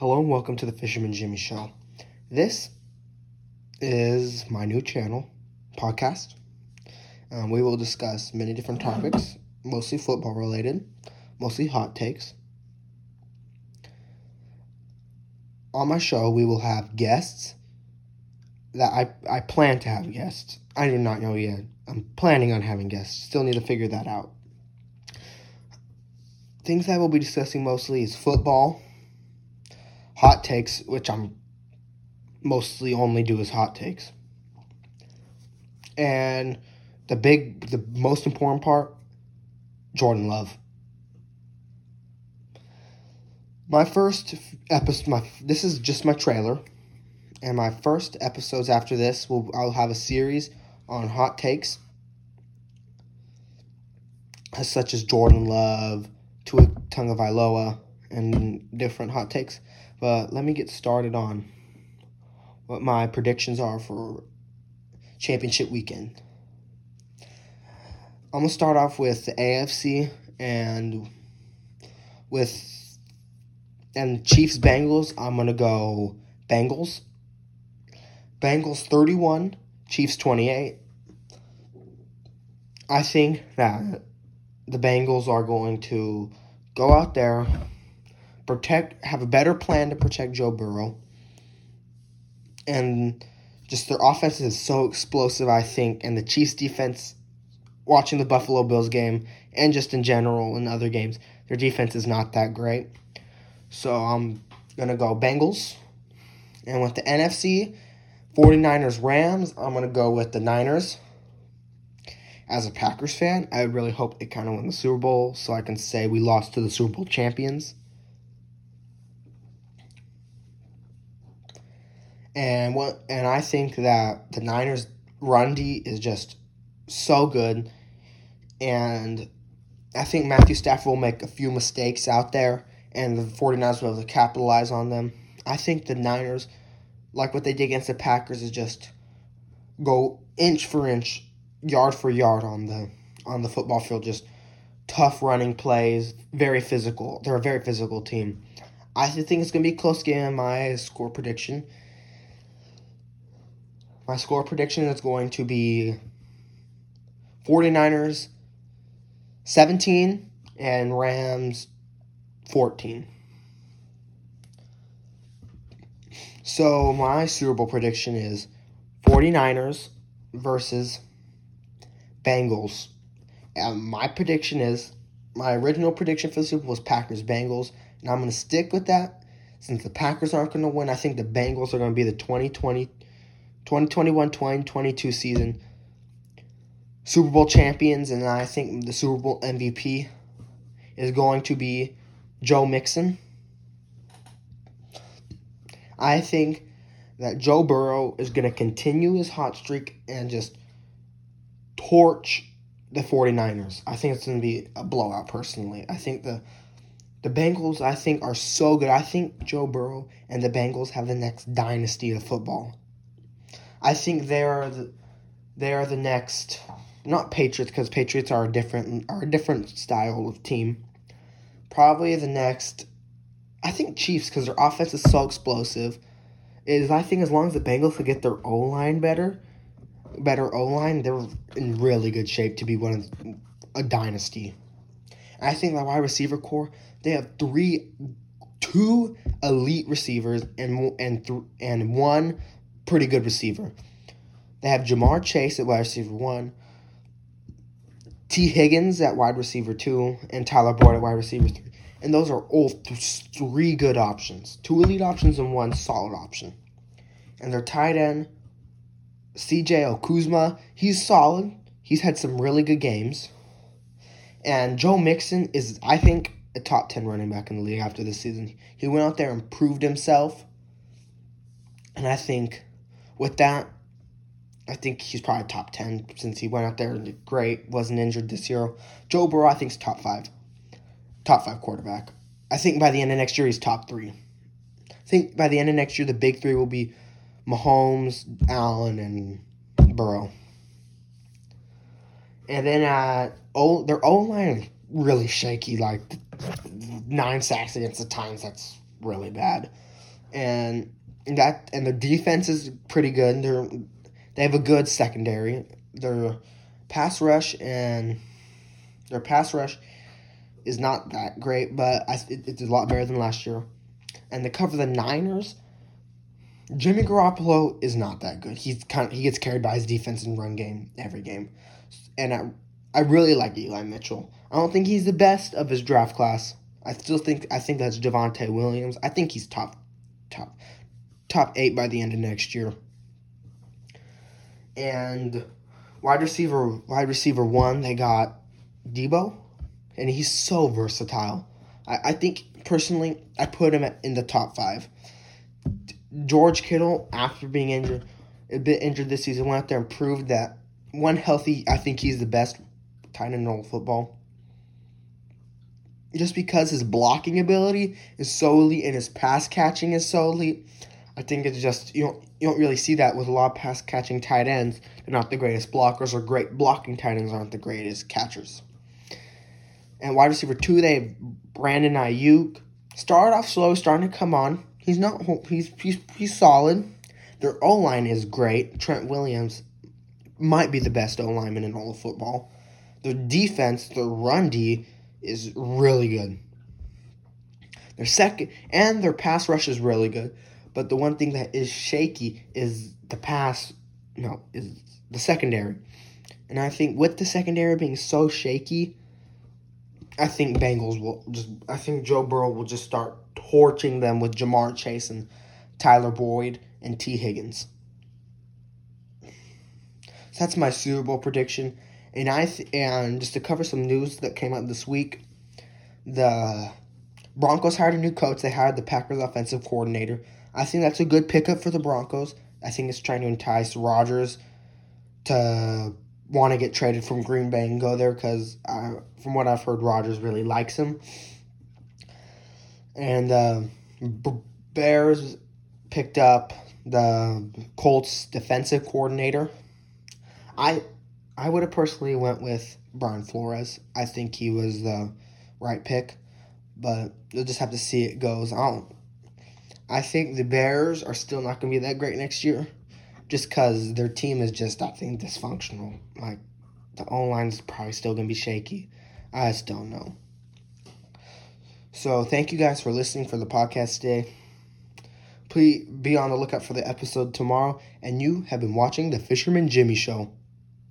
Hello and welcome to the Fisherman Jimmy Show. This is my new channel, podcast. Um, we will discuss many different topics, mostly football related, mostly hot takes. On my show, we will have guests that I, I plan to have guests. I do not know yet. I'm planning on having guests. Still need to figure that out. Things that we'll be discussing mostly is football hot takes, which I'm mostly only do as hot takes. And the big, the most important part, Jordan Love. My first episode, my this is just my trailer, and my first episodes after this will I'll have a series on hot takes, such as Jordan Love, Tua Tagovailoa, and different hot takes. But let me get started on what my predictions are for championship weekend. I'm gonna start off with the AFC and with and Chiefs Bengals. I'm gonna go Bengals. Bengals 31, Chiefs 28. I think that the Bengals are going to go out there protect, have a better plan to protect Joe Burrow. And just their offense is so explosive, I think, and the Chiefs' defense, watching the Buffalo Bills game, and just in general in other games, their defense is not that great. So I'm going to go Bengals. And with the NFC, 49ers Rams, I'm going to go with the Niners. As a Packers fan, I really hope they kind of win the Super Bowl so I can say we lost to the Super Bowl champions. And what and I think that the Niners run D is just so good. And I think Matthew Stafford will make a few mistakes out there and the 49ers will be able to capitalize on them. I think the Niners, like what they did against the Packers, is just go inch for inch, yard for yard on the on the football field. Just tough running plays, very physical. They're a very physical team. I think it's gonna be a close game. My score prediction my score prediction is going to be 49ers 17 and Rams 14. So my Super Bowl prediction is 49ers versus Bengals. And my prediction is my original prediction for the Super Bowl was Packers Bengals, and I'm going to stick with that since the Packers aren't going to win. I think the Bengals are going to be the 2020 2021-2022 season Super Bowl champions, and I think the Super Bowl MVP is going to be Joe Mixon. I think that Joe Burrow is going to continue his hot streak and just torch the 49ers. I think it's going to be a blowout personally. I think the the Bengals I think are so good. I think Joe Burrow and the Bengals have the next dynasty of football. I think they are the, they are the next not Patriots because Patriots are a different are a different style of team. Probably the next I think Chiefs because their offense is so explosive. Is I think as long as the Bengals could get their O line better, better O line, they're in really good shape to be one of a dynasty. I think the wide receiver corps they have three, two elite receivers and and th- and one pretty good receiver. They have Ja'Marr Chase at wide receiver one, Tee Higgins at wide receiver two, and Tyler Boyd at wide receiver three. And those are all th- three good options. Two elite options and one solid option. And their tight end, CJ Uzomah, he's solid. He's had some really good games. And Joe Mixon is, I think, a top 10 running back in the league after this season. He went out there and proved himself. And I think with that, I think he's probably top 10 since he went out there and did great, wasn't injured this year. Joe Burrow, I think, is top five. Top five quarterback. I think by the end of next year, he's top three. I think by the end of next year, the big three will be Mahomes, Allen, and Burrow. And then uh, oh, their O line is really shaky. Like nine sacks against the Titans. That's really bad, and that and their defense is pretty good. They're they have a good secondary. Their pass rush and their pass rush is not that great, but I, it, it's a lot better than last year. And to cover the Niners, Jimmy Garoppolo is not that good. He's kind of, he gets carried by his defense and run game every game, and I I really like Eli Mitchell. I don't think he's the best of his draft class. I still think I think that's Javonte Williams. I think he's top top top eight by the end of next year. And wide receiver wide receiver one, they got Deebo, and he's so versatile. I, I think personally I put him in the top five. George Kittle, after being injured a bit injured this season, went out there and proved that one healthy, I think he's the best tight end in all football. Just because his blocking ability is so elite and his pass catching is so elite, I think it's just you don't you don't really see that with a lot of pass catching tight ends. They're not the greatest blockers, or great blocking tight ends aren't the greatest catchers. And wide receiver two, they have Brandon Aiyuk. Started off slow, starting to come on. He's not he's he's he's solid. Their O line is great. Trent Williams might be the best O lineman in all of football. Their defense, their run D, is really good. Their second and their pass rush is really good. But the one thing that is shaky is the pass, no, is the secondary. And I think with the secondary being so shaky, I think Bengals will just, I think Joe Burrow will just start torching them with Ja'Marr Chase and Tyler Boyd and Tee Higgins. So that's my Super Bowl prediction. And I th- and just to cover some news that came out this week, the Broncos hired a new coach. They hired the Packers offensive coordinator. I think that's a good pickup for the Broncos. I think it's trying to entice Rodgers to want to get traded from Green Bay and go there because, from what I've heard, Rodgers really likes him. And uh, Bears picked up the Colts defensive coordinator. I I would have personally went with Brian Flores. I think he was the right pick, but you'll just have to see it goes. I don't I think the Bears are still not going to be that great next year just because their team is just, I think, dysfunctional. Like, the O line is probably still going to be shaky. I just don't know. So, thank you guys for listening for the podcast today. Please be on the lookout for the episode tomorrow. And you have been watching The Fisherman Jimmy Show.